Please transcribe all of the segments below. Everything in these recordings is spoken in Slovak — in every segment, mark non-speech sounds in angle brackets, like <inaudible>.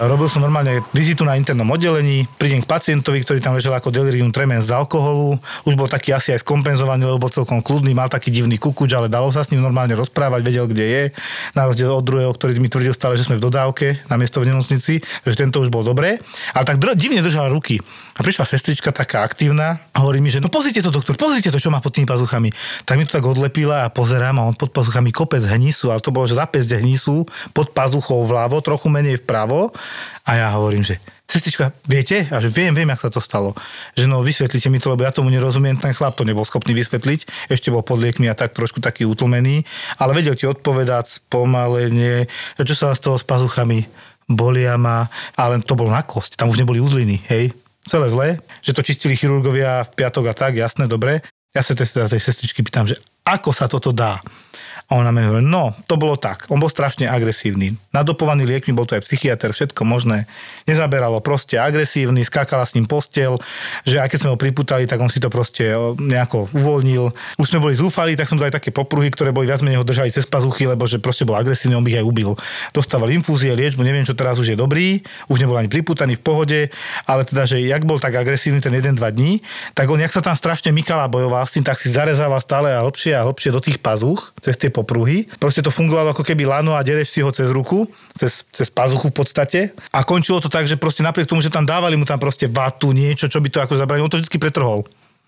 Robil som normálne vizitu na internom oddelení, prídem k pacientovi, ktorý tam ležel ako delirium tremens z alkoholu, už bol taký asi aj skompenzovaný, lebo bol celkom kľudný, mal taký divný kukuč, ale dalo sa s ním normálne rozprávať, vedel, kde je, na rozdiel od druhého, ktorý mi tvrdil stále, že sme v dodávke na miesto v nemocnici, že tento už bol dobré, ale tak dr- divne držal ruky. A prišla sestrička taká aktívna a hovorí mi, že no pozrite to, doktor, pozrite to, čo má pod tými pazuchami. Tak mi to tak odlepila a pozerám a on pod pazuchami kopec hnisu, ale to bolo, že za hnisu pod pazuchou vľavo, trochu menej vpravo a ja hovorím, že sestrička, viete? A že viem, viem, jak sa to stalo. Že no, vysvetlite mi to, lebo ja tomu nerozumiem, ten chlap to nebol schopný vysvetliť, ešte bol pod liekmi a tak trošku taký utlmený, ale vedel ti odpovedať spomalenie, čo sa z toho s pazuchami bolia ma, ale to bolo na kosť, tam už neboli uzliny, hej, celé zlé, že to čistili chirurgovia v piatok a tak, jasné, dobre. Ja sa teda tej sestričky pýtam, že ako sa toto dá? A ona mi hovorí, no, to bolo tak. On bol strašne agresívny. Nadopovaný liekmi, bol to aj psychiatr, všetko možné. Nezaberalo proste agresívny, skákala s ním postel, že aj keď sme ho priputali, tak on si to proste nejako uvoľnil. Už sme boli zúfali, tak som dali také popruhy, ktoré boli viac menej ho držali cez pazuchy, lebo že proste bol agresívny, on by ich aj ubil. Dostával infúzie, liečbu, neviem, čo teraz už je dobrý, už nebol ani priputaný v pohode, ale teda, že jak bol tak agresívny ten 1-2 dní, tak on, jak sa tam strašne mykala bojoval s tým, tak si zarezával stále a hlbšie a hlbšie do tých pazúch, cez tie popruhy. Proste to fungovalo ako keby lano a dereš si ho cez ruku, cez, cez pazuchu v podstate. A končilo to tak, že proste napriek tomu, že tam dávali mu tam proste vatu, niečo, čo by to ako zabránilo, on to vždy pretrhol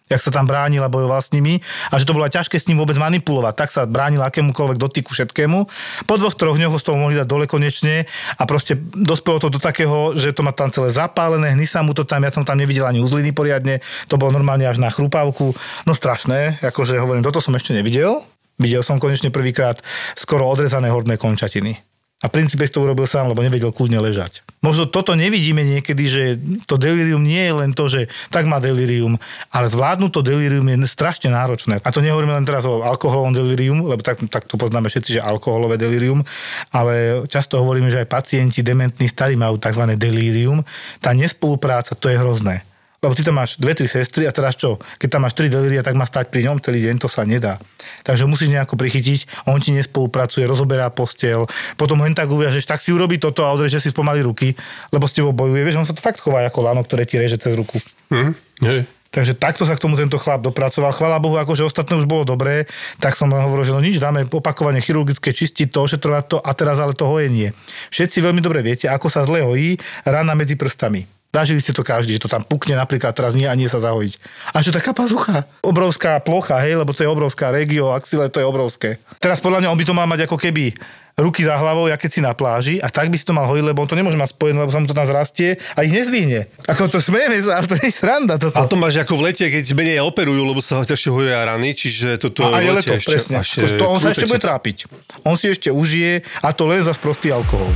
jak sa tam bránil a bojoval s nimi a že to bolo ťažké s ním vôbec manipulovať. Tak sa bránil akémukoľvek dotyku všetkému. Po dvoch, troch dňoch ho z toho mohli dať dole konečne a proste dospelo to do takého, že to má tam celé zapálené, hny sa mu to tam, ja som tam nevidel ani uzliny poriadne, to bolo normálne až na chrupavku. No strašné, akože hovorím, toto som ešte nevidel. Videl som konečne prvýkrát skoro odrezané horné končatiny. A princípe to urobil sám, lebo nevedel kľudne ležať. Možno toto nevidíme niekedy, že to delirium nie je len to, že tak má delirium, ale zvládnuť to delirium je strašne náročné. A to nehovoríme len teraz o alkoholovom delirium, lebo tak, tak to poznáme všetci, že alkoholové delirium, ale často hovoríme, že aj pacienti dementní starí majú tzv. delirium. Tá nespolupráca, to je hrozné. Lebo ty tam máš dve, tri sestry a teraz čo? Keď tam máš tri delíria, tak má stať pri ňom celý deň, to sa nedá. Takže musíš nejako prichytiť, on ti nespolupracuje, rozoberá postel, potom len tak uviažeš, tak si urobí toto a odreže si spomaly ruky, lebo s tebou bojuje. Vieš, on sa to fakt chová ako lano, ktoré ti reže cez ruku. Mm, je. Takže takto sa k tomu tento chlap dopracoval. Chvála Bohu, akože ostatné už bolo dobré, tak som hovoril, že no nič, dáme opakovanie chirurgické, čistiť to, ošetrovať to a teraz ale to hojenie. Všetci veľmi dobre viete, ako sa zle hojí rana medzi prstami. Zažili ste to každý, že to tam pukne napríklad teraz nie a nie sa zahojiť. A čo taká pazucha? Obrovská plocha, hej, lebo to je obrovská regio, axile, to je obrovské. Teraz podľa mňa on by to mal mať ako keby ruky za hlavou, ja keď si na pláži a tak by si to mal hojiť, lebo on to nemôže mať spojené, lebo sa mu to tam zrastie a ich nezdvihne. Ako to smejeme sa, ale to je sranda toto. A to máš ako v lete, keď menej operujú, lebo sa ťažšie hoja rany, čiže toto a, a je leto, ešte, presne. Ešte, to on sa ešte bude trápiť. On si ešte užije a to len za sprostý alkohol.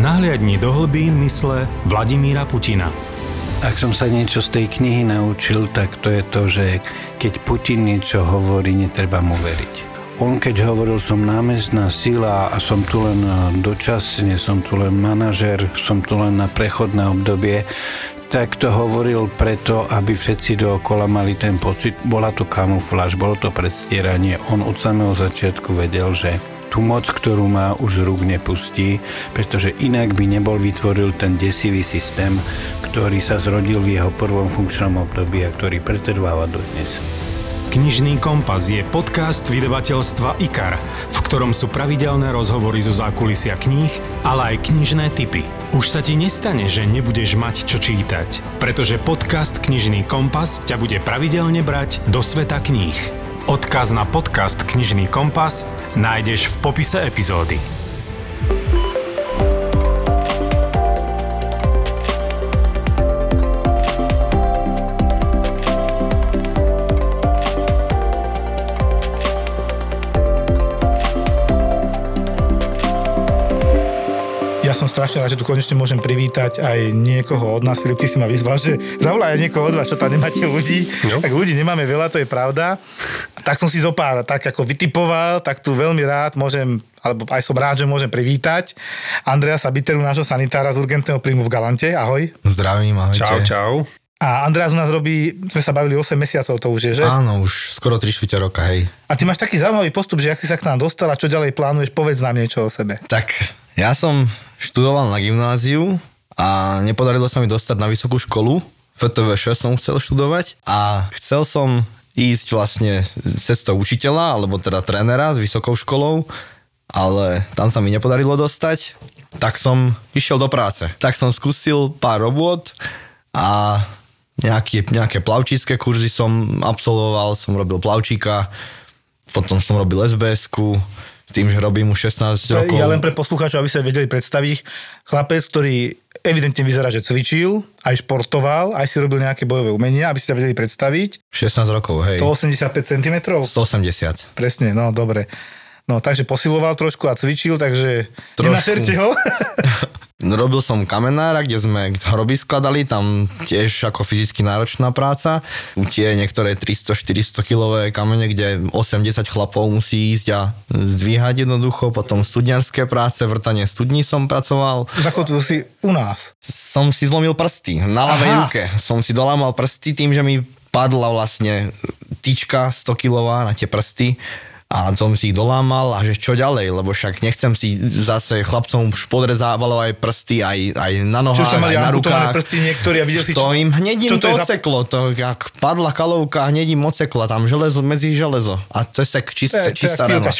Nahliadni do hlbín mysle Vladimíra Putina. Ak som sa niečo z tej knihy naučil, tak to je to, že keď Putin niečo hovorí, netreba mu veriť. On keď hovoril, som námestná sila a som tu len dočasne, som tu len manažer, som tu len na prechodné obdobie, tak to hovoril preto, aby všetci dookola mali ten pocit, bola to kamufláž, bolo to predstieranie. On od samého začiatku vedel, že tú moc, ktorú má, už z rúk nepustí, pretože inak by nebol vytvoril ten desivý systém, ktorý sa zrodil v jeho prvom funkčnom období a ktorý pretrváva dodnes. Knižný kompas je podcast vydavateľstva IKAR, v ktorom sú pravidelné rozhovory zo zákulisia kníh, ale aj knižné typy. Už sa ti nestane, že nebudeš mať čo čítať, pretože podcast Knižný kompas ťa bude pravidelne brať do sveta kníh. Odkaz na podcast Knižný kompas nájdeš v popise epizódy. Strašne rád, že tu konečne môžem privítať aj niekoho od nás. Filip, ty si ma vyzval, že zavolaj aj niekoho od vás, čo tam nemáte ľudí. No. Tak ľudí nemáme veľa, to je pravda. Tak som si zo pár tak ako vytipoval, tak tu veľmi rád môžem alebo aj som rád, že môžem privítať Andreasa Biteru, nášho sanitára z urgentného príjmu v Galante. Ahoj. Zdravím, ahojte. Čau, čau. A Andreas u nás robí, sme sa bavili 8 mesiacov, to už je, že? Áno, už skoro 3 čtvrte roka, hej. A ty máš taký zaujímavý postup, že ak si sa k nám dostal a čo ďalej plánuješ, povedz nám niečo o sebe. Tak, ja som študoval na gymnáziu a nepodarilo sa mi dostať na vysokú školu. FTV 6 som chcel študovať a chcel som ísť vlastne cestou učiteľa, alebo teda trénera s vysokou školou, ale tam sa mi nepodarilo dostať, tak som išiel do práce. Tak som skúsil pár robôt a nejaké, nejaké plavčícke kurzy som absolvoval, som robil plavčíka, potom som robil SBS-ku, s tým, že robím už 16 rokov. Ja len pre poslucháčov, aby sa vedeli predstaviť, chlapec, ktorý evidentne vyzerá, že cvičil, aj športoval, aj si robil nejaké bojové umenia, aby ste vedeli predstaviť. 16 rokov, hej. 185 cm? 180. Presne, no dobre. No takže posiloval trošku a cvičil, takže Trošku. nenaserte ho. <laughs> Robil som kamenára, kde sme hroby skladali, tam tiež ako fyzicky náročná práca. Tie niektoré 300-400 kilové kamene, kde 8-10 chlapov musí ísť a zdvíhať jednoducho. Potom studniarské práce, vrtanie studní som pracoval. Zakotvil si u nás. Som si zlomil prsty na ľavej ruke. Som si dolámal prsty tým, že mi padla vlastne tyčka 100 kilová na tie prsty a som si ich dolámal a že čo ďalej, lebo však nechcem si zase chlapcom podrezávalo aj prsty, aj, aj na už nohách, tam mali aj na rukách. prsty niektorí a videl si... To im hneď im to to je za- oceklo, to jak padla kalovka, hneď im ocekla, tam železo medzi železo. A to je sek čist, To je- čistá rana.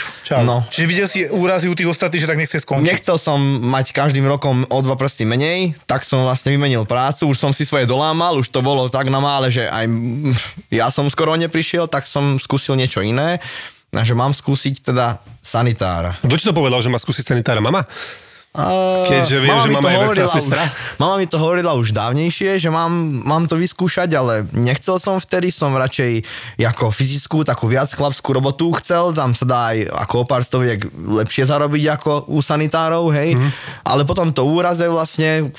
No. Čiže videl si úrazy u tých ostatných, že tak nechce skončiť. Nechcel som mať každým rokom o dva prsty menej, tak som vlastne vymenil prácu, už som si svoje dolámal, už to bolo tak na mále, že aj ja som skoro neprišiel, tak som skúsil niečo iné. Že mám skúsiť teda sanitára. Kto ti to povedal, že má skúsiť sanitára? Mama? A Keďže viem, že mi mama je hovorila sestra. Už, mama mi to hovorila už dávnejšie, že mám, mám to vyskúšať, ale nechcel som vtedy, som radšej ako fyzickú, takú viac chlapskú robotu chcel, tam sa dá aj ako o pár stoviek lepšie zarobiť ako u sanitárov, hej. Mm. Ale potom to úraze vlastne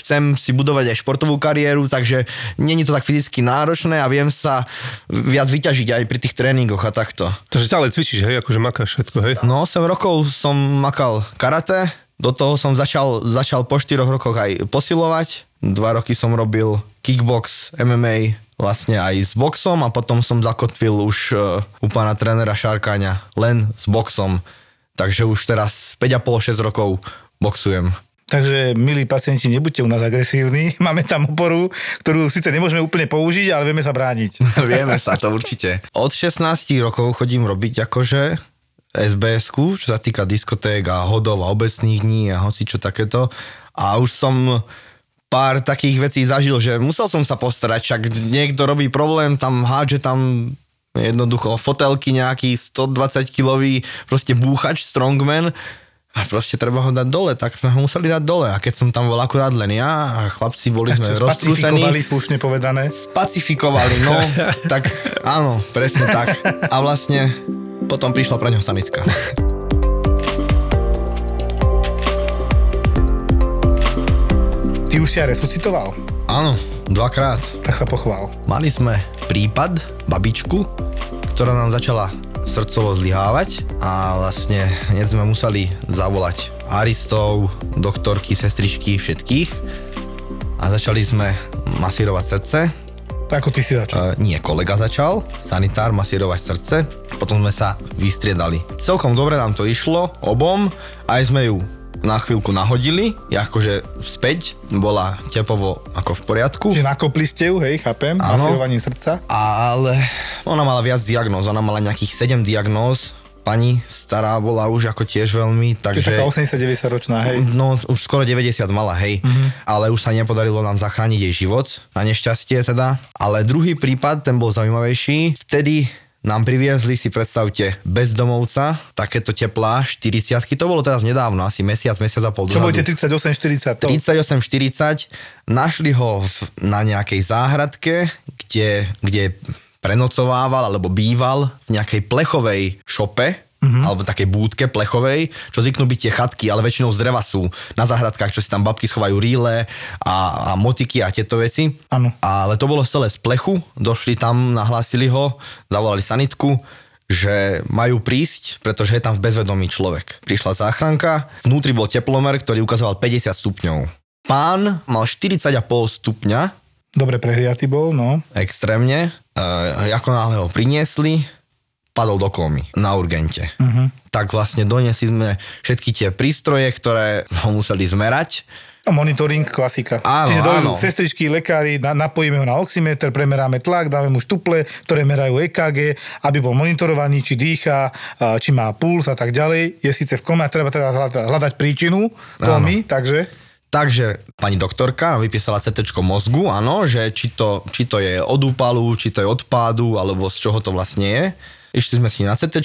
chcem si budovať aj športovú kariéru, takže není to tak fyzicky náročné a viem sa viac vyťažiť aj pri tých tréningoch a takto. Takže stále cvičíš, hej, akože makáš všetko, hej? No 8 rokov som makal karate, do toho som začal, začal po 4 rokoch aj posilovať. Dva roky som robil kickbox, MMA, vlastne aj s boxom a potom som zakotvil už uh, u pána trénera Šarkáňa len s boxom. Takže už teraz 5,5-6 rokov boxujem. Takže, milí pacienti, nebuďte u nás agresívni. <laughs> Máme tam oporu, ktorú síce nemôžeme úplne použiť, ale vieme sa brániť. <laughs> Vieme sa to určite. Od 16 rokov chodím robiť akože sbs čo sa týka diskoték a hodov a obecných dní a hoci čo takéto. A už som pár takých vecí zažil, že musel som sa postarať, však niekto robí problém, tam hádže tam jednoducho fotelky nejaký 120 kilový proste búchač strongman a proste treba ho dať dole, tak sme ho museli dať dole a keď som tam bol akurát len ja a chlapci boli sme roztrúsení Spacifikovali, slušne povedané. spacifikovali, no, <laughs> tak áno, presne tak. A vlastne potom prišla pre ňo sanitka. Ty už si aj resuscitoval? Áno, dvakrát. Tak sa pochvál. Mali sme prípad, babičku, ktorá nám začala srdcovo zlyhávať a vlastne hneď sme museli zavolať aristov, doktorky, sestričky, všetkých a začali sme masírovať srdce. Ako ty si začal. Uh, nie, kolega začal, sanitár, masírovať srdce, potom sme sa vystriedali. Celkom dobre nám to išlo, obom, aj sme ju na chvíľku nahodili, akože späť, bola tepovo ako v poriadku. Že nakopli ste ju, hej, chápem, masírovaním srdca. Ale ona mala viac diagnóz, ona mala nejakých 7 diagnóz, pani stará bola už ako tiež veľmi, Čiže takže... taká 80-90 ročná, hej. No, už skoro 90 mala, hej. Mm-hmm. Ale už sa nepodarilo nám zachrániť jej život, na nešťastie teda. Ale druhý prípad, ten bol zaujímavejší. Vtedy nám priviezli, si predstavte, bezdomovca, takéto teplá, 40 to bolo teraz nedávno, asi mesiac, mesiac a pol Čo budete 38-40? To. 38-40, našli ho v, na nejakej záhradke, kde, kde prenocovával alebo býval v nejakej plechovej šope, mm-hmm. alebo takej búdke plechovej, čo zvyknú byť tie chatky, ale väčšinou z dreva sú na záhradkách, čo si tam babky schovajú ríle a, a motiky a tieto veci. Áno. Ale to bolo celé z plechu, došli tam, nahlásili ho, zavolali sanitku, že majú prísť, pretože je tam v bezvedomí človek. Prišla záchranka, vnútri bol teplomer, ktorý ukazoval 50 stupňov. Pán mal 40,5 stupňa, Dobre prehriatý bol, no. extrémne. E, ako náhle ho priniesli, padol do komy na urgente. Uh-huh. Tak vlastne doniesli sme všetky tie prístroje, ktoré ho museli zmerať. A monitoring, klasika. Áno, Čiže dojdu áno. sestričky, lekári, na, napojíme ho na oximeter, premeráme tlak, dáme mu štuple, ktoré merajú EKG, aby bol monitorovaný, či dýcha, či má puls a tak ďalej. Je síce v kome a treba teraz hľadať, hľadať príčinu komy, takže... Takže pani doktorka nám vypísala CT mozgu, áno, že či to, či to je od úpalu, či to je od pádu, alebo z čoho to vlastne je. Išli sme si na CT,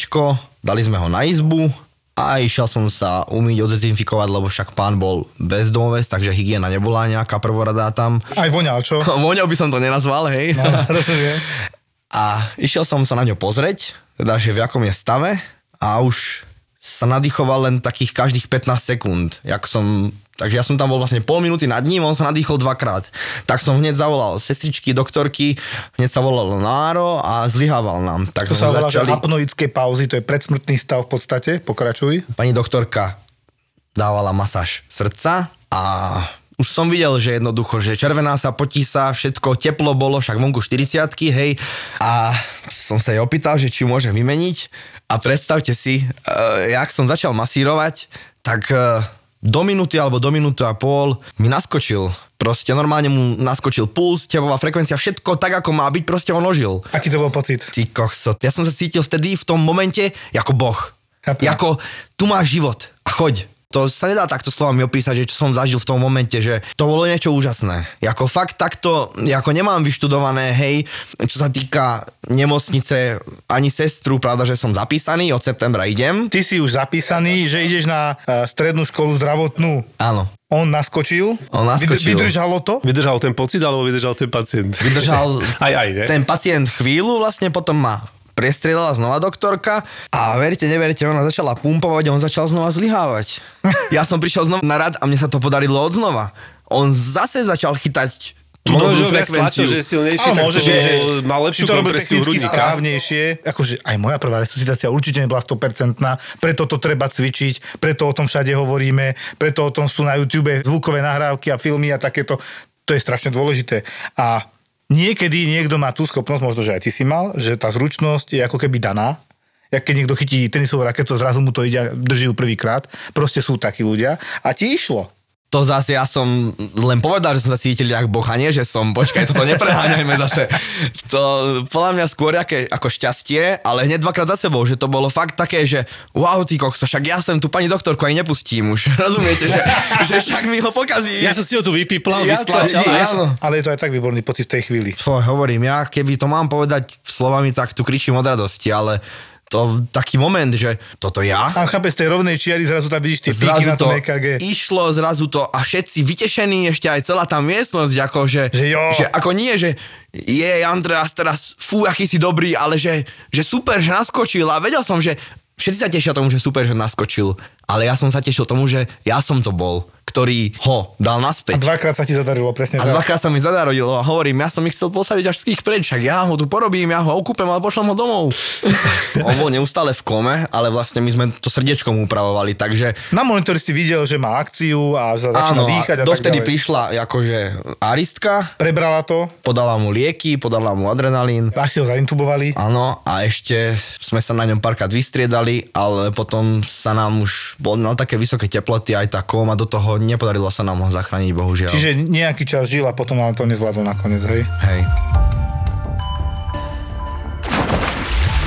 dali sme ho na izbu a išiel som sa umyť, odezinfikovať, lebo však pán bol bezdomovec, takže hygiena nebola nejaká prvoradá tam. Aj voňal, čo? <laughs> Voňou by som to nenazval, hej. No. <laughs> A išiel som sa na ňo pozrieť, teda, že v akom je stave a už sa nadýchoval len takých každých 15 sekúnd. Jak som, takže ja som tam bol vlastne pol minúty nad ním, on sa nadýchol dvakrát. Tak som hneď zavolal sestričky, doktorky, hneď sa volal Náro a zlyhával nám. Tak To sa volá, začali, apnoické pauzy, to je predsmrtný stav v podstate. Pokračuj. pani doktorka dávala masáž srdca a už som videl, že jednoducho, že červená sa, potí sa, všetko teplo bolo, však vonku 40 hej. A som sa jej opýtal, že či ju môže vymeniť. A predstavte si, uh, jak som začal masírovať, tak uh, do minúty alebo do minúty a pol mi naskočil. Proste normálne mu naskočil puls, tebová frekvencia, všetko tak, ako má byť, proste on ožil. Aký to bol pocit? Ty kokso. Ja som sa cítil vtedy v tom momente ako boh. Chápem. Ako tu máš život a choď. To sa nedá takto slovami opísať, že čo som zažil v tom momente, že to bolo niečo úžasné. Jako fakt takto, ako nemám vyštudované, hej, čo sa týka nemocnice, ani sestru, pravda, že som zapísaný, od septembra idem. Ty si už zapísaný, že ideš na uh, strednú školu zdravotnú. Áno. On naskočil. On naskočil. Vydr- vydržalo to. Vydržal ten pocit, alebo vydržal ten pacient? Vydržal <laughs> Aj, aj, ne? ten pacient chvíľu, vlastne potom ma prestrelala znova doktorka a verte, neverte, ona začala pumpovať a on začal znova zlyhávať. <laughs> Ja som prišiel znova na rad a mne sa to podarilo od znova. On zase začal chytať tú Možno, dobrú že frekvenciu. tlačil, že je silnejší, tak môže byť, že mal lepšiu to kompresiu hrudníka. správnejšie. Akože aj moja prvá resuscitácia určite nebola 100%, preto to treba cvičiť, preto o tom všade hovoríme, preto o tom sú na YouTube zvukové nahrávky a filmy a takéto. To je strašne dôležité. A niekedy niekto má tú schopnosť, možno, že aj ty si mal, že tá zručnosť je ako keby daná, jak keď niekto chytí tenisovú raketu, zrazu mu to ide a drží ju prvýkrát. Proste sú takí ľudia. A ti išlo. To zase ja som len povedal, že som sa cítil jak boh a nie, že som, počkaj, toto nepreháňajme <laughs> zase. To podľa mňa skôr aké, ako šťastie, ale hneď dvakrát za sebou, že to bolo fakt také, že wow, ty kokso, však ja sem tu pani doktorku aj nepustím už. <laughs> Rozumiete, že, že však mi ho pokazí. Ja som si ho tu vypiplal, Ja to- vystlačal. ja- áno. Ale je to aj tak výborný pocit v tej chvíli. Fo, hovorím, ja keby to mám povedať slovami, tak tu kričím od radosti, ale to taký moment, že toto ja, A chápeš, z tej rovnej čiary zrazu tam vidíš tie zrazu na to EKG. išlo, zrazu to a všetci vytešení, ešte aj celá tá miestnosť, ako že, Že jo. že ako nie, že je Andreas teraz, fú, aký si dobrý, ale že, že super, že naskočil a vedel som, že všetci sa tešia tomu, že super, že naskočil, ale ja som sa tešil tomu, že ja som to bol, ktorý ho dal A naspäť. dvakrát sa ti zadarilo, presne A tak. dvakrát sa mi zadarilo a hovorím, ja som ich chcel posadiť až všetkých preč, však ja ho tu porobím, ja ho okúpem, ale pošlem ho domov. <laughs> On bol neustále v kome, ale vlastne my sme to srdiečkom upravovali, takže Na monitori si videl, že má akciu a za- začína áno, dýchať a tak dovtedy ďalej. prišla akože aristka, Prebrala to, podala mu lieky, podala mu adrenalín, asi ho zaintubovali. Áno, a ešte sme sa na ňom párkrát vystriedali, ale potom sa nám už bol na také vysoké teploty, aj tá kóma do toho nepodarilo sa nám ho zachrániť, bohužiaľ. Čiže nejaký čas žil a potom ale to nezvládol nakoniec, hej. Hej.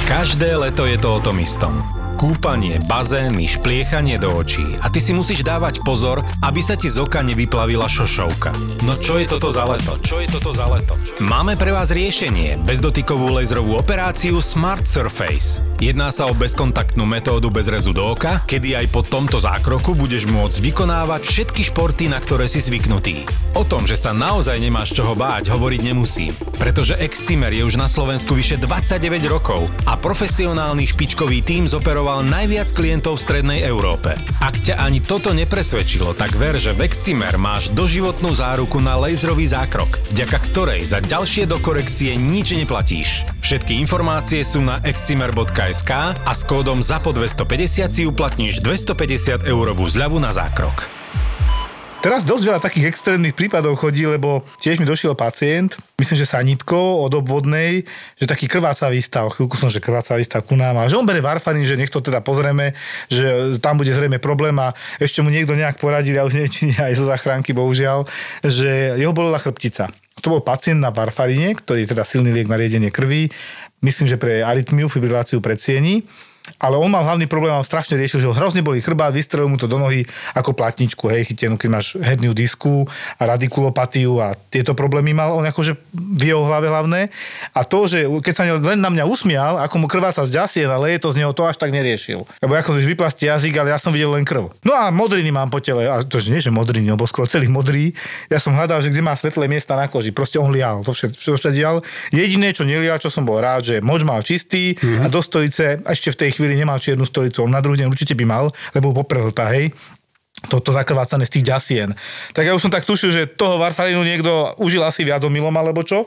Každé leto je to o tom istom. Kúpanie, bazény, špliechanie do očí. A ty si musíš dávať pozor, aby sa ti z oka nevyplavila šošovka. No čo je toto za leto? Čo je toto za leto? Máme pre vás riešenie. Bezdotykovú laserovú operáciu Smart Surface. Jedná sa o bezkontaktnú metódu bez rezu do oka, kedy aj po tomto zákroku budeš môcť vykonávať všetky športy, na ktoré si zvyknutý. O tom, že sa naozaj nemáš čoho báť, hovoriť nemusím. Pretože Excimer je už na Slovensku vyše 29 rokov a profesionálny špičkový tím zoperoval najviac klientov v strednej Európe. Ak ťa ani toto nepresvedčilo, tak ver, že v máš doživotnú záruku na laserový zákrok, vďaka ktorej za ďalšie dokorekcie nič neplatíš. Všetky informácie sú na excimer.sk a s kódom ZAPO250 si uplatníš 250 eurovú zľavu na zákrok. Teraz dosť veľa takých extrémnych prípadov chodí, lebo tiež mi došiel pacient, myslím, že sanitko od obvodnej, že taký krvácavý stav, chvíľku som, že krvácavý stav ku nám, a že on bere varfarín, že nech to teda pozrieme, že tam bude zrejme problém a ešte mu niekto nejak poradil, ja už neviem, či nie aj zo záchranky, bohužiaľ, že jeho bolela chrbtica. To bol pacient na varfarine, ktorý je teda silný liek na riedenie krvi, myslím, že pre arytmiu, fibriláciu predsiení ale on mal hlavný problém, on strašne riešil, že ho hrozne boli chrbát, vystrelil mu to do nohy ako platničku, hej, chytenú, keď máš herniu disku a radikulopatiu a tieto problémy mal on akože v jeho hlave hlavné. A to, že keď sa len na mňa usmial, ako mu krváca z ďasien, ale je to z neho, to až tak neriešil. Lebo ako že vyplastie jazyk, ale ja som videl len krv. No a modriny mám po tele, a to že nie, že modriny, lebo skoro celý modrý. Ja som hľadal, že kde má svetlé miesta na koži. Proste on lial, to všetko, všetko Jediné, čo nelial, čo som bol rád, že moč mal čistý mm-hmm. a do stojice ešte v tej chvíli nemal čiernu stolicu, on na druhý deň určite by mal, lebo poprhlta, hej toto zakrvácané z tých ďasien. Tak ja už som tak tušil, že toho varfarinu niekto užil asi viac omylom alebo čo.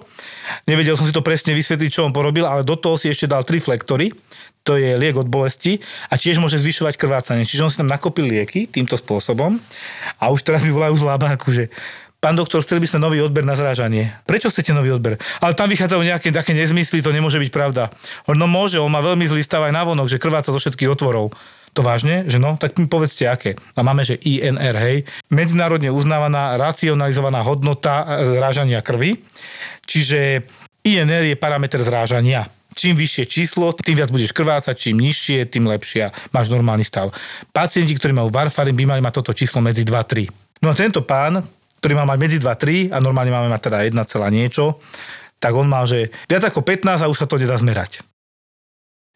Nevedel som si to presne vysvetliť, čo on porobil, ale do toho si ešte dal tri flektory, to je liek od bolesti a tiež môže zvyšovať krvácanie. Čiže on si tam nakopil lieky týmto spôsobom a už teraz mi volajú z lábáku, že Pán doktor, chceli by sme nový odber na zrážanie. Prečo chcete nový odber? Ale tam vychádzajú nejaké také nezmysly, to nemôže byť pravda. No môže, on má veľmi zlý stav aj na vonok, že krváca zo všetkých otvorov. To vážne? Že no? Tak mi povedzte aké. A máme, že INR, hej. Medzinárodne uznávaná, racionalizovaná hodnota e, zrážania krvi. Čiže INR je parameter zrážania. Čím vyššie číslo, tým viac budeš krvácať, čím nižšie, tým lepšia. Máš normálny stav. Pacienti, ktorí majú varfarin, by mali mať toto číslo medzi 2-3. No a tento pán, ktorý má mať medzi 2-3 a normálne máme mať teda 1, niečo, tak on mal, že viac ako 15 a už sa to nedá zmerať.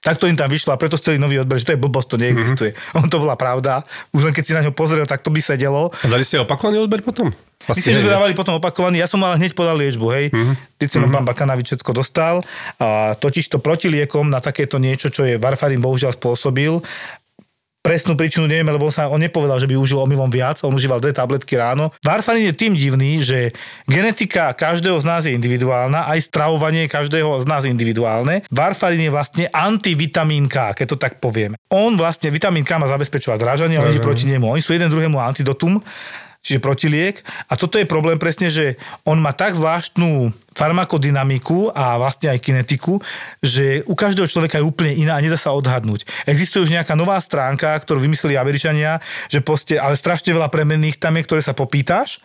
Tak to im tam vyšlo a preto chceli nový odber, že to je blbosť, to neexistuje. Mm-hmm. On to bola pravda. Už len keď si na ňo pozrel, tak to by sedelo. A dali ste opakovaný odber potom? Myslím, že sme dávali potom opakovaný. Ja som mal hneď podal liečbu, hej. Mm-hmm. Som mm-hmm. pán Bakanavič všetko dostal. A totiž to protiliekom na takéto niečo, čo je Varfarin bohužiaľ spôsobil, presnú príčinu nevieme, lebo sa on nepovedal, že by užil omylom viac, on užíval dve tabletky ráno. Varfarin je tým divný, že genetika každého z nás je individuálna, aj stravovanie každého z nás je individuálne. Varfarin je vlastne antivitamín K, keď to tak povieme. On vlastne, vitamín K má zabezpečovať zrážanie, ale proti nemu. Oni sú jeden druhému antidotum čiže protiliek. A toto je problém presne, že on má tak zvláštnu farmakodynamiku a vlastne aj kinetiku, že u každého človeka je úplne iná a nedá sa odhadnúť. Existuje už nejaká nová stránka, ktorú vymysleli Američania, že poste, ale strašne veľa premenných tam je, ktoré sa popýtaš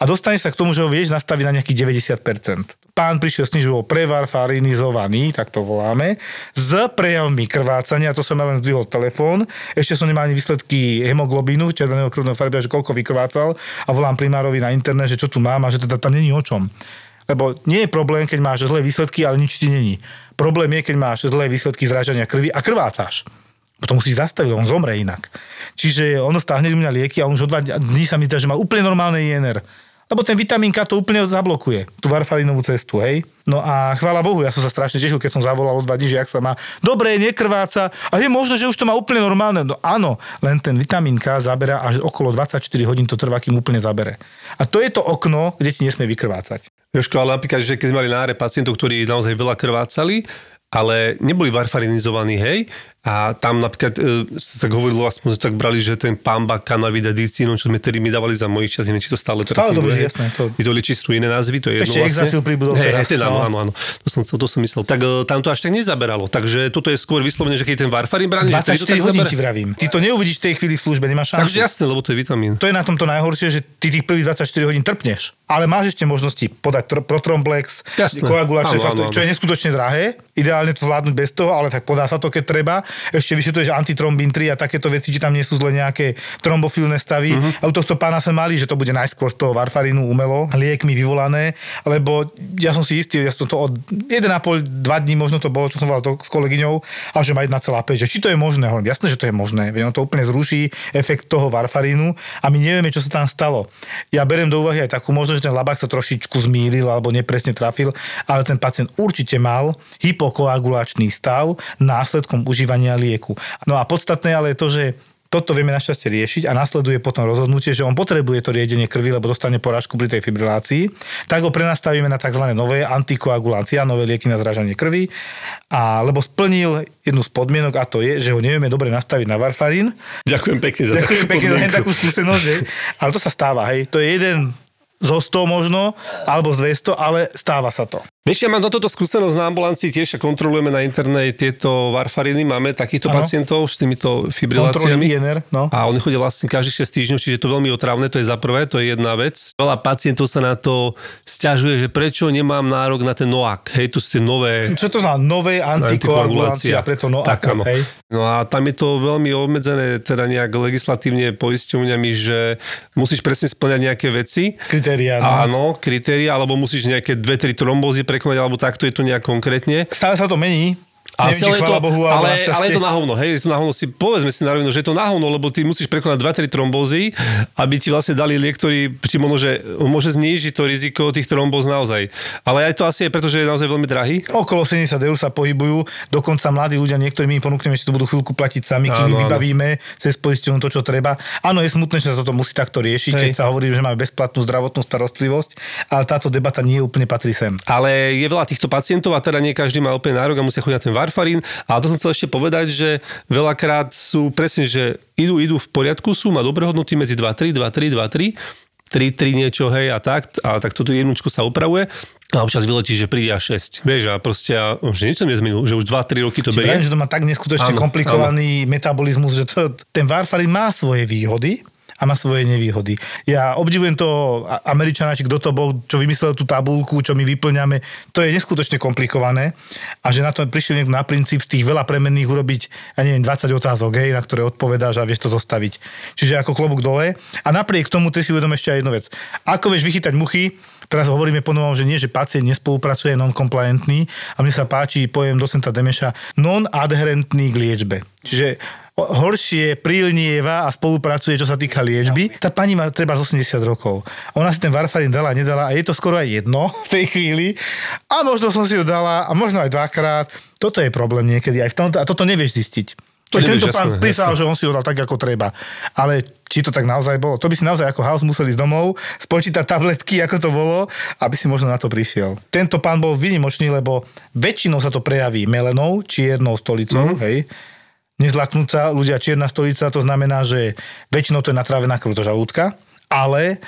a dostaneš sa k tomu, že ho vieš nastaviť na nejakých 90% pán prišiel s tým, že bol prevarfarinizovaný, tak to voláme, s prejavmi krvácania, to som ja len zdvihol telefón, ešte som nemal ani výsledky hemoglobínu, červeného krvného farbia, že koľko vykrvácal a volám primárovi na internet, že čo tu mám a že teda tam není o čom. Lebo nie je problém, keď máš zlé výsledky, ale nič ti není. Problém je, keď máš zlé výsledky zrážania krvi a krvácaš. Potom musíš zastaviť, on zomre inak. Čiže ono stáhne u mňa lieky a on už o dva dní sa mi zdá, že má úplne normálne INR. Lebo ten vitamín K to úplne zablokuje, tú varfarinovú cestu, hej. No a chvála Bohu, ja som sa strašne tešil, keď som zavolal o dva dní, že ak sa má dobre, nekrváca a je možné, že už to má úplne normálne. No áno, len ten vitamín K zabera až okolo 24 hodín to trvá, kým úplne zabere. A to je to okno, kde ti nesmie vykrvácať. Jožko, ale napríklad, že keď sme mali náre pacientov, ktorí naozaj veľa krvácali, ale neboli varfarinizovaní, hej, a tam napríklad e, sa tak hovorilo, aspoň sa tak brali, že ten pamba, kanavida, dicínu, čo sme tedy mi dávali za mojich čas, neviem, či to stále Stále dobre, jasné. To... Je to sú iné názvy, to je Ešte jedno vlastne. pribudol hey, teraz. Ten, no. áno, áno, áno. To som, to som myslel. Tak e, tam to až tak nezaberalo. Takže toto je skôr vyslovene, že keď ten varfarín bráni, 24 že to tak hodín ti vravím. Ty to neuvidíš v tej chvíli v službe, nemáš šancu. Takže jasné, lebo to je vitamín. To je na tomto najhoršie, že ty tých prvých 24 hodín trpneš. Ale máš ešte možnosti podať tr- protromplex, koagulačné, čo je neskutočne drahé. Ideálne to zvládnuť bez toho, ale tak podá sa to, keď treba. Ešte vyšetruješ antitrombín 3 a takéto veci, či tam nie sú zle nejaké trombofilné stavy. Uh-huh. A u tohto pána sme mali, že to bude najskôr z toho varfarinu umelo, liekmi vyvolané, lebo ja som si istý, ja som to od 1,5-2 dní možno to bolo, čo som volal s kolegyňou, a že má 1,5, že či to je možné. Hovorím, jasné, že to je možné, veď on to úplne zruší efekt toho varfarinu a my nevieme, čo sa tam stalo. Ja berem do úvahy aj takú možnosť, že ten labák sa trošičku zmýlil alebo nepresne trafil, ale ten pacient určite mal hypokoagulačný stav následkom užívania lieku. No a podstatné ale je to, že toto vieme našťastie riešiť a nasleduje potom rozhodnutie, že on potrebuje to riedenie krvi, lebo dostane porážku pri tej fibrilácii, tak ho prenastavíme na tzv. nové antikoagulácia, nové lieky na zražanie krvi, a, lebo splnil jednu z podmienok a to je, že ho nevieme dobre nastaviť na varfarín. Ďakujem pekne za Ďakujem takú pekne za podmienku. takú skúsenosť, že? ale to sa stáva, hej. To je jeden zo 100 možno, alebo z 200, ale stáva sa to. Vieš, ja mám na toto skúsenosť na ambulancii, tiež sa kontrolujeme na interne tieto varfariny, máme takýchto Áno. pacientov s týmito fibriláciami. INR, no. A oni chodia vlastne každých 6 týždňov, čiže to je veľmi otrávne, to je za prvé, to je jedna vec. Veľa pacientov sa na to stiažuje, že prečo nemám nárok na ten NOAC, hej, to sú tie nové Čo to znamená? Nové antikoagulácia, preto no tak, áno. hej. No a tam je to veľmi obmedzené teda nejak legislatívne poisťovňami, že musíš presne splňať nejaké veci. Kritéria, no. Áno, kritéria, alebo musíš nejaké dve, tri trombózy prekonať, alebo takto je to nejak konkrétne. Stále sa to mení. A Neviem, celé to, Bohu, ale, ale je to na hovno, hej, je to na hovno. Si, povedzme si na rovinu, že je to na hovno, lebo ty musíš prekonať 2-3 trombózy, aby ti vlastne dali liek, ktorý ti možno, že môže znížiť to riziko tých trombóz naozaj. Ale aj to asi je preto, že je naozaj veľmi drahý. Okolo 70 eur sa pohybujú, dokonca mladí ľudia, niektorí my im ponúkneme, že si to budú chvíľku platiť sami, kým Áno, im áno. vybavíme cez poisťovňu to, čo treba. Áno, je smutné, že sa toto musí takto riešiť, Hej. keď sa hovorí, že máme bezplatnú zdravotnú starostlivosť, ale táto debata nie úplne patrí sem. Ale je veľa týchto pacientov a teda nie každý má úplne nárok a musia chodiť na ten varfarín. A to som chcel ešte povedať, že veľakrát sú presne, že idú, idú v poriadku, sú, má dobré hodnoty medzi 2-3, 2-3, 2-3, 3-3 niečo, hej, a tak, a tak toto jednučko sa upravuje. A občas vyletí, že príde až 6. Vieš, a proste, a už nič som nezmenil, že už 2-3 roky to berie. že to má tak neskutočne Áno, komplikovaný metabolizmus, že to, ten varfarín má svoje výhody, a má svoje nevýhody. Ja obdivujem A- Američana, či kto to bol, čo vymyslel tú tabulku, čo my vyplňame. To je neskutočne komplikované a že na to prišiel niekto na princíp z tých veľa premenných urobiť, ja neviem, 20 otázok, hej, na ktoré odpovedáš a vieš to zostaviť. Čiže ako klobúk dole. A napriek tomu ty si uvedom ešte aj jednu vec. Ako vieš vychytať muchy, teraz hovoríme ponovom, že nie, že pacient nespolupracuje, je non-compliantný a mne sa páči pojem docenta Demeša, non-adherentný k liečbe. Čiže horšie prílnieva a spolupracuje, čo sa týka liečby. Tá pani má treba z 80 rokov. A ona si ten varfarín dala, nedala a je to skoro aj jedno <laughs> v tej chvíli. A možno som si ho dala a možno aj dvakrát. Toto je problém niekedy aj v tomto a toto nevieš zistiť. To nevieš, tento pán jasné, prísal, jasné. že on si ho dal tak, ako treba. Ale či to tak naozaj bolo? To by si naozaj ako house museli ísť domov, spočítať tabletky, ako to bolo, aby si možno na to prišiel. Tento pán bol vynimočný, lebo väčšinou sa to prejaví melenou, čiernou stolicou, mm. hej. Nezlaknúca, ľudia čierna stolica, to znamená, že väčšinou to je natrávená krv do žalúdka, ale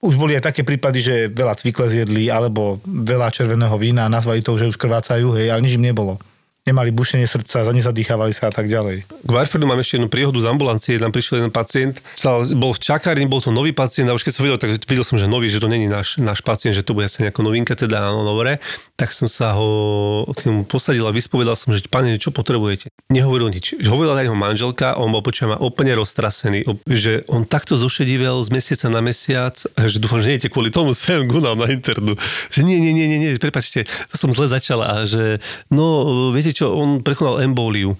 už boli aj také prípady, že veľa cvikle zjedli, alebo veľa červeného vína a nazvali to, že už krvácajú, hej, ale nič im nebolo. Nemali bušenie srdca, nezadýchávali sa a tak ďalej. K Warfardu mám ešte jednu príhodu z ambulancie, tam prišiel jeden pacient, bol v čakárni, bol to nový pacient a už keď som videl, tak videl som, že nový, že to není náš, náš pacient, že to bude asi nejaká novinka, teda áno, dobre. Tak som sa ho k nemu posadil a vyspovedal som, že pane, čo potrebujete? Nehovoril nič. Hovorila aj jeho manželka, on bol počujem úplne roztrasený, že on takto zošedivel z mesiaca na mesiac, že dúfam, že nie kvôli tomu <laughs> sem ku nám na internu. Že nie, nie, nie, nie, nie, prepačte, som zle začala a že no, viete čo, on prekonal embóliu.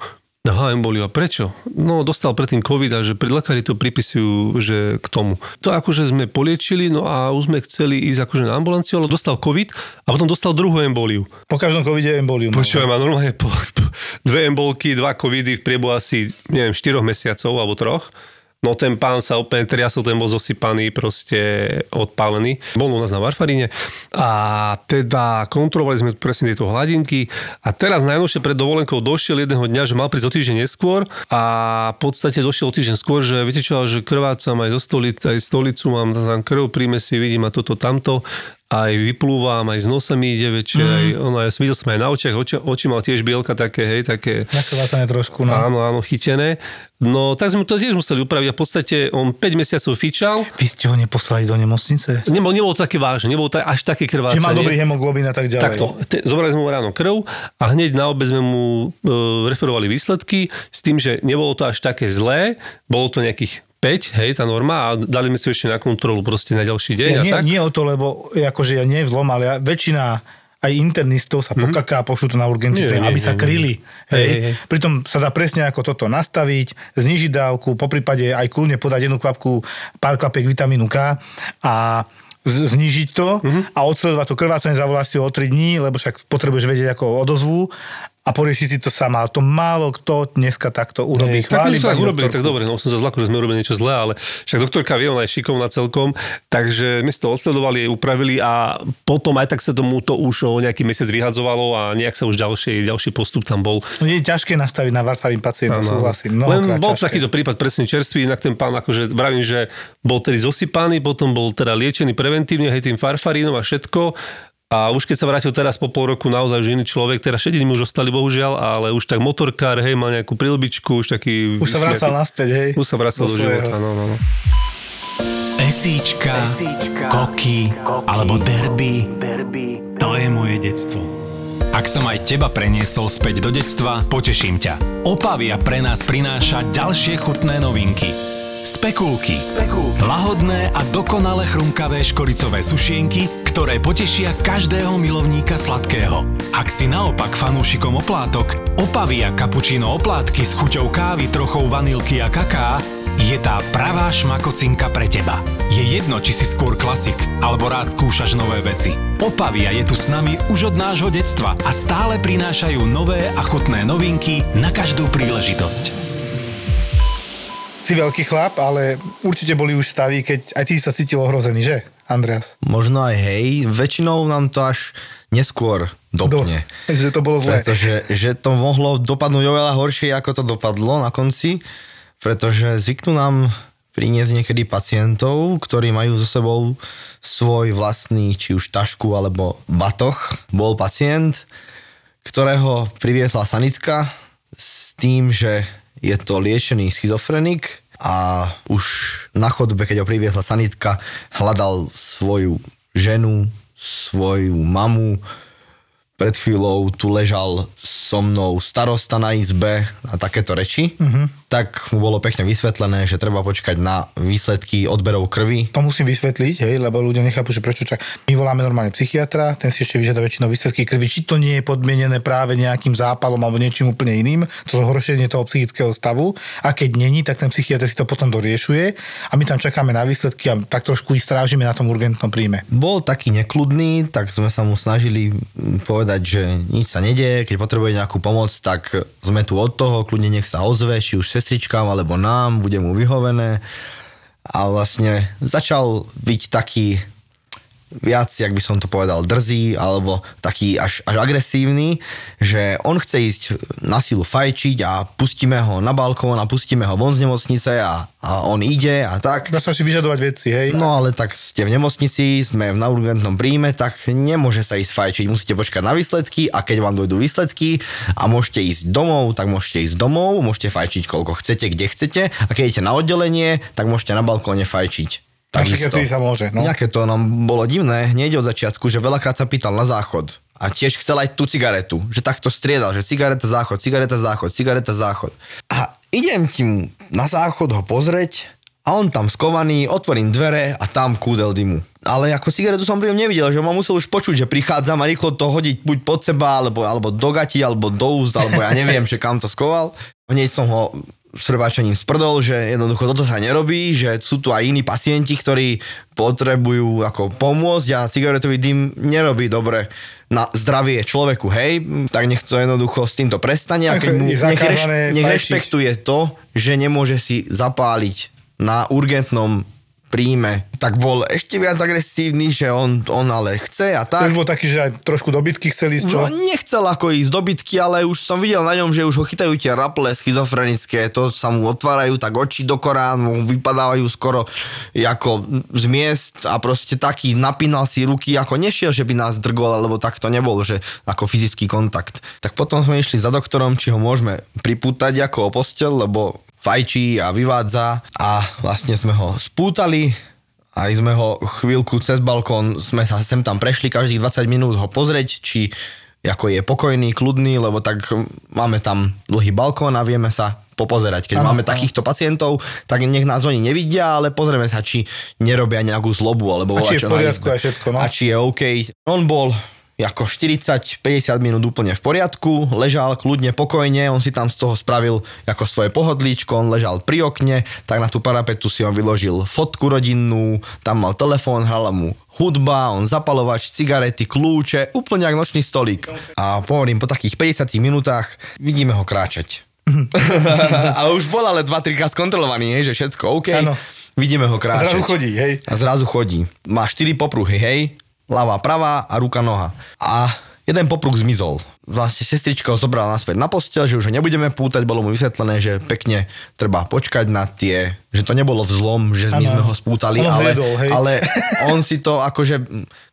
Aha, emboliu. A prečo? No, dostal predtým COVID a že pri lekári to pripisujú, že k tomu. To akože sme poliečili, no a už sme chceli ísť akože na ambulanciu, ale dostal COVID a potom dostal druhú emboliu. Po každom covide embolium. Počúvaj ma, normálne po, po, dve embolky, dva covidy v priebehu asi, neviem, 4 mesiacov alebo troch. No ten pán sa úplne triasol, ten bol zosypaný, proste odpálený. Bol u nás na Varfarine. A teda kontrolovali sme presne tieto hladinky. A teraz najnovšie pred dovolenkou došiel jedného dňa, že mal prísť o týždeň neskôr. A v podstate došiel o týždeň skôr, že viete čo, že krvácam aj zo stolice, aj stolicu, mám tam krv, príjme si, vidím a toto, tamto aj vyplúvam, aj z nosa mi ide väčšie, mm. aj, ono, ja som videl som aj na očiach, oči, oči mal tiež bielka také, hej, také, Nakrovátané trošku, no. áno, áno, chytené. No, tak sme to tiež museli upraviť a v podstate on 5 mesiacov fičal, Vy ste ho neposlali do nemocnice? nebolo, nebolo to také vážne, nebolo to až také krvácanie. Že má dobrý hemoglobín a tak ďalej. Takto, te, zobrali sme mu ráno krv a hneď na obe sme mu e, referovali výsledky s tým, že nebolo to až také zlé, bolo to nejakých 5, hej, tá norma a dali sme si ešte na kontrolu proste na ďalší deň Ja, a nie, tak. nie o to, lebo akože ja nie vzlom, ale ja, väčšina aj internistov sa pokaká a pošlú to na Mhm. Nie, príjem, nie, aby nie, sa nie. kryli. Hej, Hej. hej, hej. Pritom sa dá presne ako toto nastaviť, znižiť dávku, po prípade aj kľudne podať jednu kvapku, pár kvapiek vitamínu K a znižiť to Mhm. a odsledovať to krvácanie zavolá si ho o 3 dní, lebo však potrebuješ vedieť ako odozvu a porieši si to sama. A to málo kto dneska takto urobí. Hej, tak my sme tak urobili, doktorku. tak dobre, no som sa zlako, že sme urobili niečo zlé, ale však doktorka vie, ona je šikovná celkom, takže my to odsledovali, upravili a potom aj tak sa tomu to už o nejaký mesiac vyhadzovalo a nejak sa už ďalší, ďalší postup tam bol. No nie je ťažké nastaviť na varfarín pacienta, Áno. súhlasím. Len bol ťažké. takýto prípad presne čerstvý, inak ten pán akože vravím, že bol tedy zosypaný, potom bol teda liečený preventívne, hej, tým farfarínom a všetko. A už keď sa vrátil teraz po pol roku, naozaj už iný človek, teraz šediny mu už ostali bohužiaľ, ale už tak motorkár, hej, mal nejakú prilbičku, už taký... Už sa vracal naspäť, hej. Už sa vracal do, Do života, no, no, no. Esíčka, koky alebo derby. To je moje detstvo. Ak som aj teba preniesol späť do detstva, poteším ťa. Opavia pre nás prináša ďalšie chutné novinky. Spekulky. Spekulky. Lahodné a dokonale chrumkavé škoricové sušienky, ktoré potešia každého milovníka sladkého. Ak si naopak fanúšikom oplátok, opavia kapučino oplátky s chuťou kávy, trochou vanilky a kaká, je tá pravá šmakocinka pre teba. Je jedno, či si skôr klasik, alebo rád skúšaš nové veci. Opavia je tu s nami už od nášho detstva a stále prinášajú nové a chutné novinky na každú príležitosť. Si veľký chlap, ale určite boli už stavy, keď aj ty sa cítil ohrozený, že, Andreas? Možno aj hej, väčšinou nám to až neskôr dopne. Do, <laughs> že to bolo zlé. Pretože že to mohlo dopadnúť oveľa horšie, ako to dopadlo na konci, pretože zvyknú nám priniesť niekedy pacientov, ktorí majú so sebou svoj vlastný, či už tašku alebo batoh. Bol pacient, ktorého priviezla sanitka s tým, že je to liečený schizofrenik a už na chodbe, keď ho priviezla sanitka, hľadal svoju ženu, svoju mamu, pred chvíľou tu ležal so mnou starosta na izbe a takéto reči, uh-huh. Tak mu bolo pekne vysvetlené, že treba počkať na výsledky odberov krvi. To musím vysvetliť, hej, lebo ľudia nechápu, že prečo čak... My voláme normálne psychiatra, ten si ešte vyžiada väčšinou výsledky krvi, či to nie je podmienené práve nejakým zápalom alebo niečím úplne iným, to zhoršenie toho psychického stavu. A keď není, tak ten psychiatr si to potom doriešuje a my tam čakáme na výsledky a tak trošku ich strážime na tom urgentnom príjme. Bol taký nekľudný, tak sme sa mu snažili mm, povedať, že nič sa nedieje, keď potrebuje nejakú pomoc, tak sme tu od toho, kľudne nech sa ozve, či už sestričkám alebo nám, bude mu vyhovené. A vlastne začal byť taký viac, jak by som to povedal, drzý alebo taký až, až agresívny, že on chce ísť na silu fajčiť a pustíme ho na balkón a pustíme ho von z nemocnice a, a on ide a tak. Dá sa si vyžadovať veci, hej. No ale tak ste v nemocnici, sme v na urgentnom príjme, tak nemôže sa ísť fajčiť, musíte počkať na výsledky a keď vám dojdú výsledky a môžete ísť domov, tak môžete ísť domov, môžete fajčiť koľko chcete, kde chcete a keď idete na oddelenie, tak môžete na balkóne fajčiť. Na psychiatrii sa môže, no. Nejaké to nám bolo divné hneď od začiatku, že veľakrát sa pýtal na záchod a tiež chcel aj tú cigaretu, že takto striedal, že cigareta, záchod, cigareta, záchod, cigareta, záchod. A idem ti mu na záchod ho pozrieť a on tam skovaný, otvorím dvere a tam kúdel dymu. Ale ako cigaretu som pri ňom nevidel, že ma musel už počuť, že prichádzam a rýchlo to hodiť buď pod seba, alebo, alebo do gati, alebo do úst, alebo ja neviem, že kam to skoval. Hneď som ho s prepáčením sprdol, že jednoducho toto sa nerobí, že sú tu aj iní pacienti, ktorí potrebujú ako pomôcť a cigaretový dym nerobí dobre na zdravie človeku, hej, tak nech to jednoducho s týmto prestane a keď mu, nech, reš, nech rešpektuje to, že nemôže si zapáliť na urgentnom príjme, tak bol ešte viac agresívny, že on, on ale chce a tak. Už bol taký, že aj trošku dobytky chceli ísť, čo? No, nechcel ako ísť do bitky, ale už som videl na ňom, že už ho chytajú tie raple schizofrenické, to sa mu otvárajú tak oči do korán, mu vypadávajú skoro ako z miest a proste taký napínal si ruky, ako nešiel, že by nás drgol, alebo tak to nebol, že ako fyzický kontakt. Tak potom sme išli za doktorom, či ho môžeme pripútať ako o postel, lebo fajčí a vyvádza a vlastne sme ho spútali, aj sme ho chvíľku cez balkón, sme sa sem tam prešli každých 20 minút ho pozrieť, či ako je pokojný, kľudný, lebo tak máme tam dlhý balkón a vieme sa popozerať. Keď Áno, máme áno. takýchto pacientov, tak nech nás oni nevidia, ale pozrieme sa, či nerobia nejakú zlobu, alebo A či je v poriadku a všetko, no. A či je OK. On bol ako 40-50 minút úplne v poriadku, ležal kľudne, pokojne, on si tam z toho spravil ako svoje pohodlíčko, on ležal pri okne, tak na tú parapetu si on vyložil fotku rodinnú, tam mal telefón, hrala mu hudba, on zapalovač, cigarety, kľúče, úplne ako nočný stolík. A pohovorím, po takých 50 minútach vidíme ho kráčať. <laughs> a už bol ale 2-3 krát skontrolovaný, hej, že všetko OK. Áno. Vidíme ho A kráčať. zrazu chodí, hej. A zrazu chodí. Má štyri popruhy, hej, ľavá, pravá a ruka, noha. A jeden popruh zmizol. Vlastne sestrička ho zobrala naspäť na postel, že už ho nebudeme pútať, bolo mu vysvetlené, že pekne treba počkať na tie, že to nebolo vzlom, že my sme ho spútali, On ale, hej. ale <laughs> on si to akože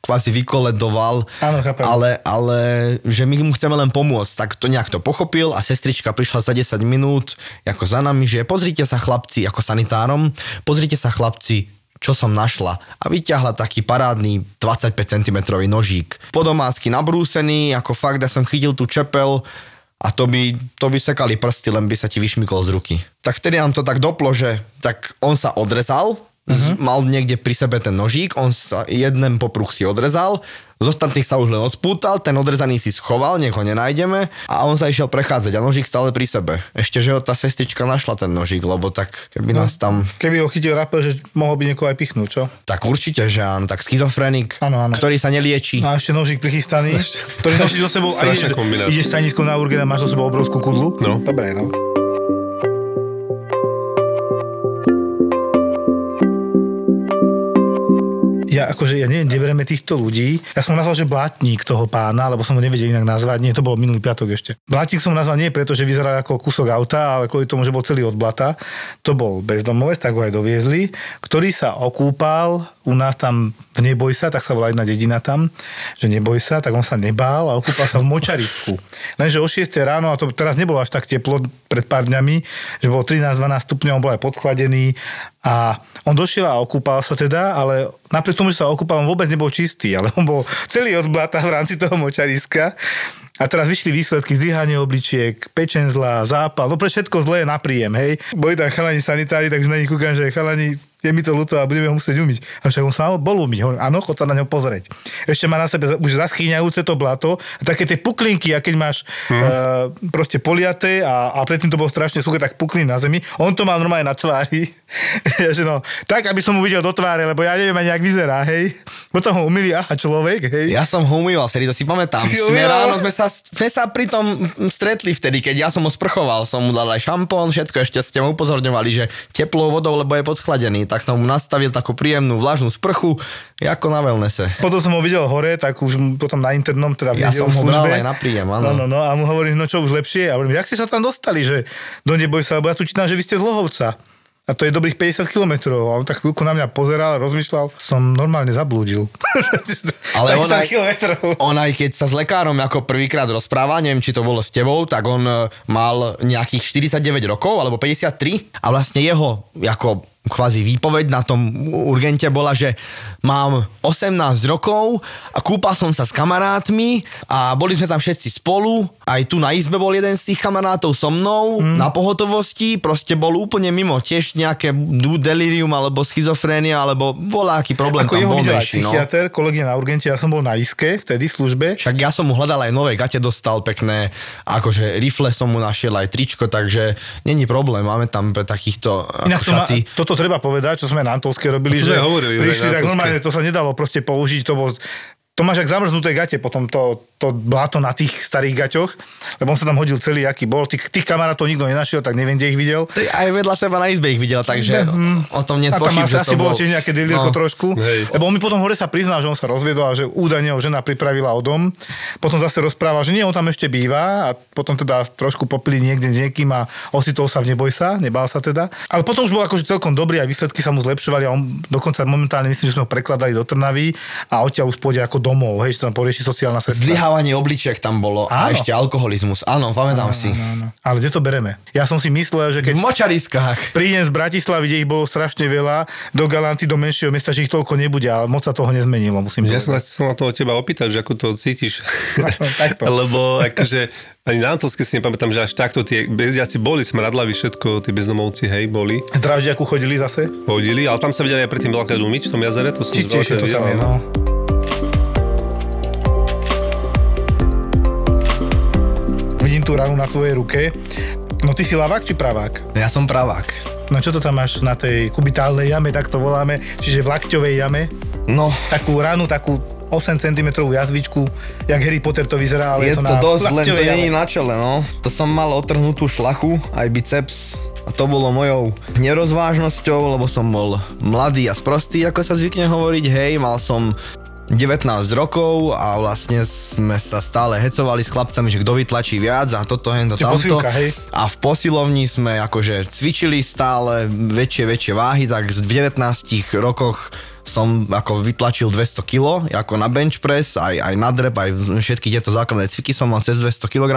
kvázi vykoledoval, chápem. ale, ale že my mu chceme len pomôcť, tak to nejak to pochopil a sestrička prišla za 10 minút ako za nami, že pozrite sa chlapci, ako sanitárom, pozrite sa chlapci, čo som našla. A vyťahla taký parádny 25 cm nožík. Podomácky nabrúsený, ako fakt, ja som chytil tú čepel a to by, to by sekali prsty, len by sa ti vyšmykol z ruky. Tak vtedy nám to tak doplo, že tak on sa odrezal, uh-huh. mal niekde pri sebe ten nožík, on sa jeden popruh si odrezal, z ostatných sa už len odpútal, ten odrezaný si schoval, nech ho nenájdeme a on sa išiel prechádzať a nožík stále pri sebe. Ešte, že ho tá sestrička našla ten nožík, lebo tak keby nás tam Keby ho chytil rapel, že mohol by niekoho aj pichnúť, čo? tak určite, že áno, tak schizofrenik, Áno, áno. ktorý sa nelieči. No a ešte nožík prichystaný, ktorý nosíš so sebou a ideš, ideš sa nízko na urgen a máš so sebou obrovskú kudlu. No. Dobre, no. Akože, ja neviem, kde bereme týchto ľudí. Ja som nazval, že blátnik toho pána, lebo som ho nevedel inak nazvať. Nie, to bolo minulý piatok ešte. Blátnik som nazval nie preto, že vyzeral ako kúsok auta, ale kvôli tomu, že bol celý od blata. To bol bezdomovec, tak ho aj doviezli, ktorý sa okúpal u nás tam v Neboj sa, tak sa volá jedna dedina tam, že Neboj sa, tak on sa nebál a okúpal sa v močarisku. Lenže o 6 ráno, a to teraz nebolo až tak teplo pred pár dňami, že bolo 13-12 stupňov, on bol aj podchladený a on došiel a okúpal sa teda, ale napriek tomu, že sa okúpal, on vôbec nebol čistý, ale on bol celý od blata v rámci toho močariska. A teraz vyšli výsledky zdvíhanie obličiek, pečen zlá, zápal, no pre všetko zlé na príjem, hej. Boli tam chalani sanitári, takže na nich kúkam, že chalani, je mi to ľúto a budeme ho musieť umyť. A však on sa mal bol umyť, hovorím, áno, chod sa na ňo pozrieť. Ešte má na sebe už zaschýňajúce to blato, a také tie puklinky, a keď máš hmm. uh, proste poliaté a, a predtým to bolo strašne suché, tak puklín na zemi. On to mal normálne na tvári. <laughs> že no, tak, aby som mu videl do tváre, lebo ja neviem ani, jak vyzerá, hej. Potom ho umýli, aha, človek, hej. Ja som ho umýval, vtedy to si pamätám. Si Sme ráno sme sa, sme sa pri tom stretli vtedy, keď ja som ho sprchoval, som mu dal aj šampón, všetko ešte ste ma upozorňovali, že teplou vodou, lebo je podchladený, tak som mu nastavil takú príjemnú vlažnú sprchu, ako na wellnesse. Potom som ho videl hore, tak už potom na internom, teda Ja som ho bral aj na príjem, áno. No, no, no, a mu hovorím, no čo už lepšie? A hovorím, jak ste sa tam dostali, že do neboj sa, lebo ja tu čítam, že vy ste z Lohovca. A to je dobrých 50 kilometrov. A on tak chvíľku na mňa pozeral, rozmýšľal, som normálne zablúdil. <laughs> Ale on 50 aj, on aj keď sa s lekárom ako prvýkrát rozpráva, neviem, či to bolo s tebou, tak on e, mal nejakých 49 rokov, alebo 53 a vlastne jeho ako kvázi výpoveď na tom urgente bola, že mám 18 rokov a kúpal som sa s kamarátmi a boli sme tam všetci spolu. Aj tu na izbe bol jeden z tých kamarátov so mnou mm. na pohotovosti. Proste bol úplne mimo. Tiež nejaké delirium alebo schizofrénia alebo voláky problém Ako tam jeho bol menší, no. psychiatr, kolegyňa na urgente, ja som bol na iske vtedy v službe. Však ja som mu hľadal aj nové gate, dostal pekné, akože rifle som mu našiel aj tričko, takže není problém, máme tam takýchto Inak ako to ma, šaty. toto treba povedať, čo sme na Antolskej robili, že hovorili, prišli tak normálne, to sa nedalo proste použiť, to bol to máš ak zamrznuté gate, potom to, to blato na tých starých gaťoch, lebo on sa tam hodil celý, aký bol. Tých, tých kamarátov nikto nenašiel, tak neviem, kde ich videl. Ty Aj vedľa seba na izbe ich videl, takže o tom nie A tam asi, asi bolo bol... tiež nejaké delírko No. trošku. Hej. Lebo on mi potom hore sa priznal, že on sa rozviedol a že údajne ho žena pripravila o dom. Potom zase rozprával, že nie, on tam ešte býva a potom teda trošku popili niekde s niekým a ocitol sa v neboj sa, nebal sa teda. Ale potom už bol akože celkom dobrý a výsledky sa mu zlepšovali a on dokonca momentálne myslím, že sme ho prekladali do Trnavy a odtiaľ už pôjde ako domov, hej, že tam porieši sociálna sestra. Zlyhávanie obličiek tam bolo a Áno. ešte alkoholizmus. Áno, pamätám si. Áno. Ale kde to bereme? Ja som si myslel, že V keď močariskách. prídem z Bratislavy, kde ich bolo strašne veľa, do Galanty, do menšieho mesta, že ich toľko nebude, ale moc sa toho nezmenilo, musím Ja povedať. som sa chcel na to od teba opýtať, že ako to cítiš. <laughs> takto. Lebo akože ani na Antolske si nepamätám, že až takto tie bezdiaci boli, smradlaví všetko, tí bezdomovci, hej, boli, Z Draždiaku chodili zase? chodili, ale tam sa vedeli aj predtým veľakrát umyť v tom jazere, to som Čistejšie to tam je, no. Tú ranu na tvojej ruke. No ty si lavák či pravák? Ja som pravák. No čo to tam máš na tej kubitálnej jame, tak to voláme, čiže v lakťovej jame? No, Takú ranu, takú 8 cm jazvičku, jak Harry Potter to vyzerá, ale je je to, to na dosť, len to není jame. na čele, no. To som mal otrhnutú šlachu, aj biceps. A to bolo mojou nerozvážnosťou, lebo som bol mladý a sprostý, ako sa zvykne hovoriť. Hej, mal som 19 rokov a vlastne sme sa stále hecovali s chlapcami, že kto vytlačí viac a toto, hento, tamto. posilka, hej? A v posilovni sme akože cvičili stále väčšie, väčšie váhy, tak v 19 rokoch som ako vytlačil 200 kg, ako na bench press, aj, aj na drep, aj všetky tieto základné cviky som mal cez 200 kg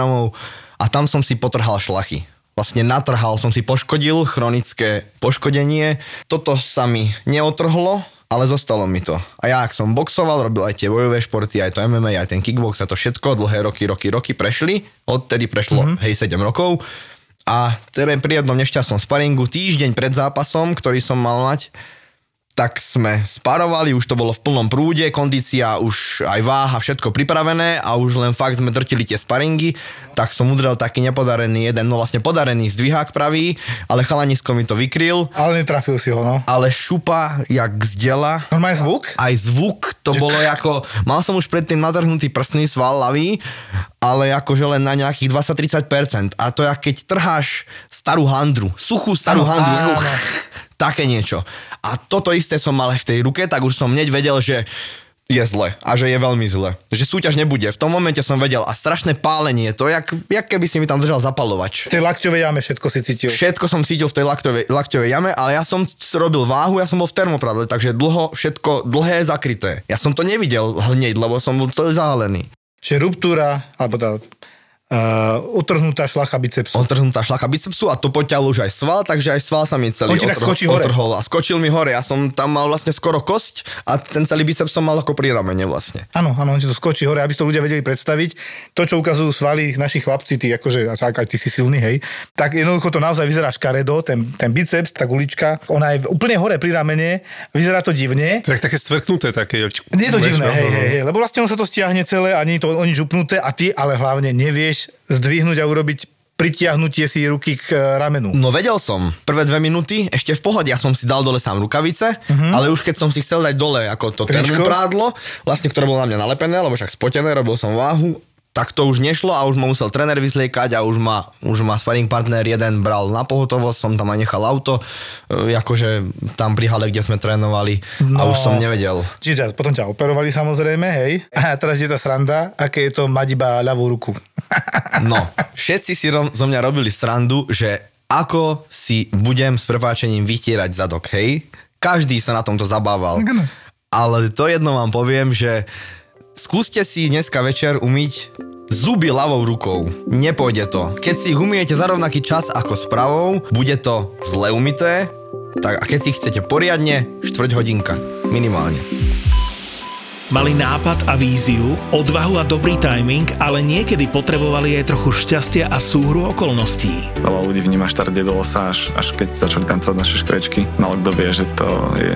a tam som si potrhal šlachy. Vlastne natrhal som si poškodil, chronické poškodenie. Toto sa mi neotrhlo, ale zostalo mi to. A ja, ak som boxoval, robil aj tie bojové športy, aj to MMA, aj ten kickbox a to všetko, dlhé roky, roky, roky prešli. Odtedy prešlo, mm-hmm. hej, 7 rokov. A teda pri jednom nešťastnom sparingu, týždeň pred zápasom, ktorý som mal mať, tak sme sparovali, už to bolo v plnom prúde, kondícia už aj váha, všetko pripravené a už len fakt sme drtili tie sparingy, tak som udrel taký nepodarený jeden, no vlastne podarený zdvihák pravý, ale chalanisko mi to vykryl, Ale netrafil si ho, no. ale šupa jak zdela, Normálny zvuk? aj zvuk, to bolo ako, mal som už predtým natrhnutý prsný sval ľavý, ale akože len na nejakých 20-30% a to je keď trháš starú handru, suchú starú Áno, handru, áno. také niečo. A toto isté som mal aj v tej ruke, tak už som hneď vedel, že je zle a že je veľmi zle. Že súťaž nebude. V tom momente som vedel a strašné pálenie, to jak, jak keby si mi tam držal zapalovač. V tej lakťovej jame všetko si cítil. Všetko som cítil v tej laktovej, lakťovej jame, ale ja som robil váhu, ja som bol v termopradle, takže dlho, všetko dlhé, zakryté. Ja som to nevidel hneď, lebo som bol celý zahalený. Čiže ruptúra, alebo tá uh, utrhnutá šlacha bicepsu. Otrhnutá šlacha bicepsu a to poťal už aj sval, takže aj sval sa mi celý hore. otrhol a skočil mi hore. Ja som tam mal vlastne skoro kosť a ten celý biceps som mal ako pri ramene vlastne. Áno, áno, on ti to skočí hore, aby si to ľudia vedeli predstaviť. To, čo ukazujú svaly naši chlapci, ty akože, a tak aj ty si silný, hej, tak jednoducho to naozaj vyzerá škaredo, ten, ten biceps, tá gulička, ona je úplne hore pri ramene, vyzerá to divne. Tak také stvrknuté, také. Je to divné, hej, hej, hej, lebo vlastne on sa to stiahne celé a nie je to o nič upnuté a ty ale hlavne nevieš zdvihnúť a urobiť pritiahnutie si ruky k e, ramenu. No vedel som, prvé dve minúty, ešte v pohode, ja som si dal dole sám rukavice, uh-huh. ale už keď som si chcel dať dole ako to termoprádlo, vlastne ktoré bolo na mňa nalepené, lebo však spotené, robil som váhu, tak to už nešlo a už ma musel tréner vyzliekať a už ma, už ma sparring partner jeden bral na pohotovosť, som tam aj nechal auto, e, akože tam pri hale, kde sme trénovali a No. už som nevedel. Čiže potom ťa operovali samozrejme, hej. A teraz je tá sranda, aké je to mať iba ľavú ruku. <laughs> No, všetci si ro- zo mňa robili srandu, že ako si budem s prepáčením vytierať zadok, hej? Každý sa na tomto zabával. Ale to jedno vám poviem, že skúste si dneska večer umyť zuby ľavou rukou. Nepôjde to. Keď si ich umiete za rovnaký čas ako s pravou, bude to zle umyté, tak a keď si ich chcete poriadne, štvrť hodinka. Minimálne. Mali nápad a víziu, odvahu a dobrý timing, ale niekedy potrebovali aj trochu šťastia a súhru okolností. Veľa ľudí vníma štart Dedosa až, až keď začali tancovať naše škrečky. Malo kto vie, že to je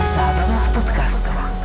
ストは。